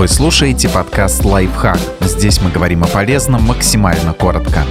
Вы слушаете подкаст «Лайфхак». Здесь мы говорим о полезном максимально коротко.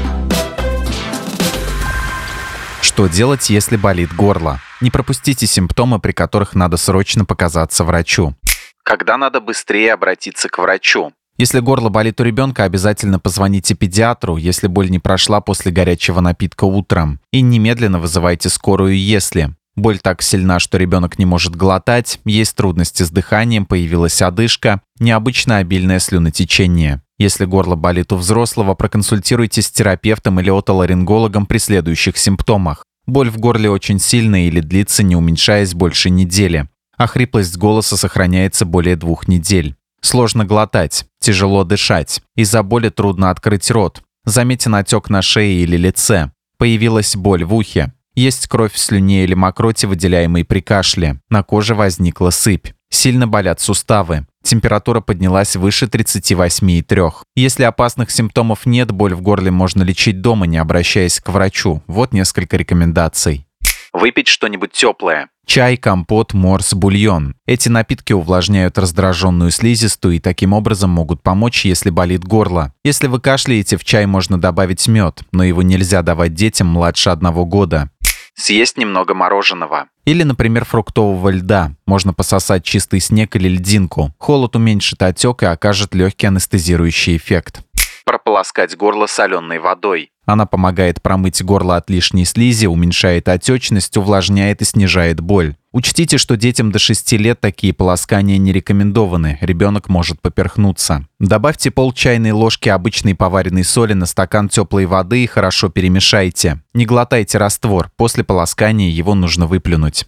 Что делать, если болит горло? Не пропустите симптомы, при которых надо срочно показаться врачу. Когда надо быстрее обратиться к врачу? Если горло болит у ребенка, обязательно позвоните педиатру, если боль не прошла после горячего напитка утром. И немедленно вызывайте скорую, если боль так сильна, что ребенок не может глотать, есть трудности с дыханием, появилась одышка, необычно обильное слюнотечение. Если горло болит у взрослого, проконсультируйтесь с терапевтом или отоларингологом при следующих симптомах. Боль в горле очень сильная или длится, не уменьшаясь больше недели. А хриплость голоса сохраняется более двух недель. Сложно глотать, тяжело дышать. Из-за боли трудно открыть рот. Заметен отек на шее или лице. Появилась боль в ухе. Есть кровь в слюне или мокроте, выделяемой при кашле. На коже возникла сыпь. Сильно болят суставы. Температура поднялась выше 38,3. Если опасных симптомов нет, боль в горле можно лечить дома, не обращаясь к врачу. Вот несколько рекомендаций. Выпить что-нибудь теплое. Чай, компот, морс, бульон. Эти напитки увлажняют раздраженную слизистую и таким образом могут помочь, если болит горло. Если вы кашляете, в чай можно добавить мед, но его нельзя давать детям младше одного года. Съесть немного мороженого. Или, например, фруктового льда. Можно пососать чистый снег или льдинку. Холод уменьшит отек и окажет легкий анестезирующий эффект. Прополоскать горло соленой водой. Она помогает промыть горло от лишней слизи, уменьшает отечность, увлажняет и снижает боль. Учтите, что детям до 6 лет такие полоскания не рекомендованы, ребенок может поперхнуться. Добавьте пол чайной ложки обычной поваренной соли на стакан теплой воды и хорошо перемешайте. Не глотайте раствор, после полоскания его нужно выплюнуть.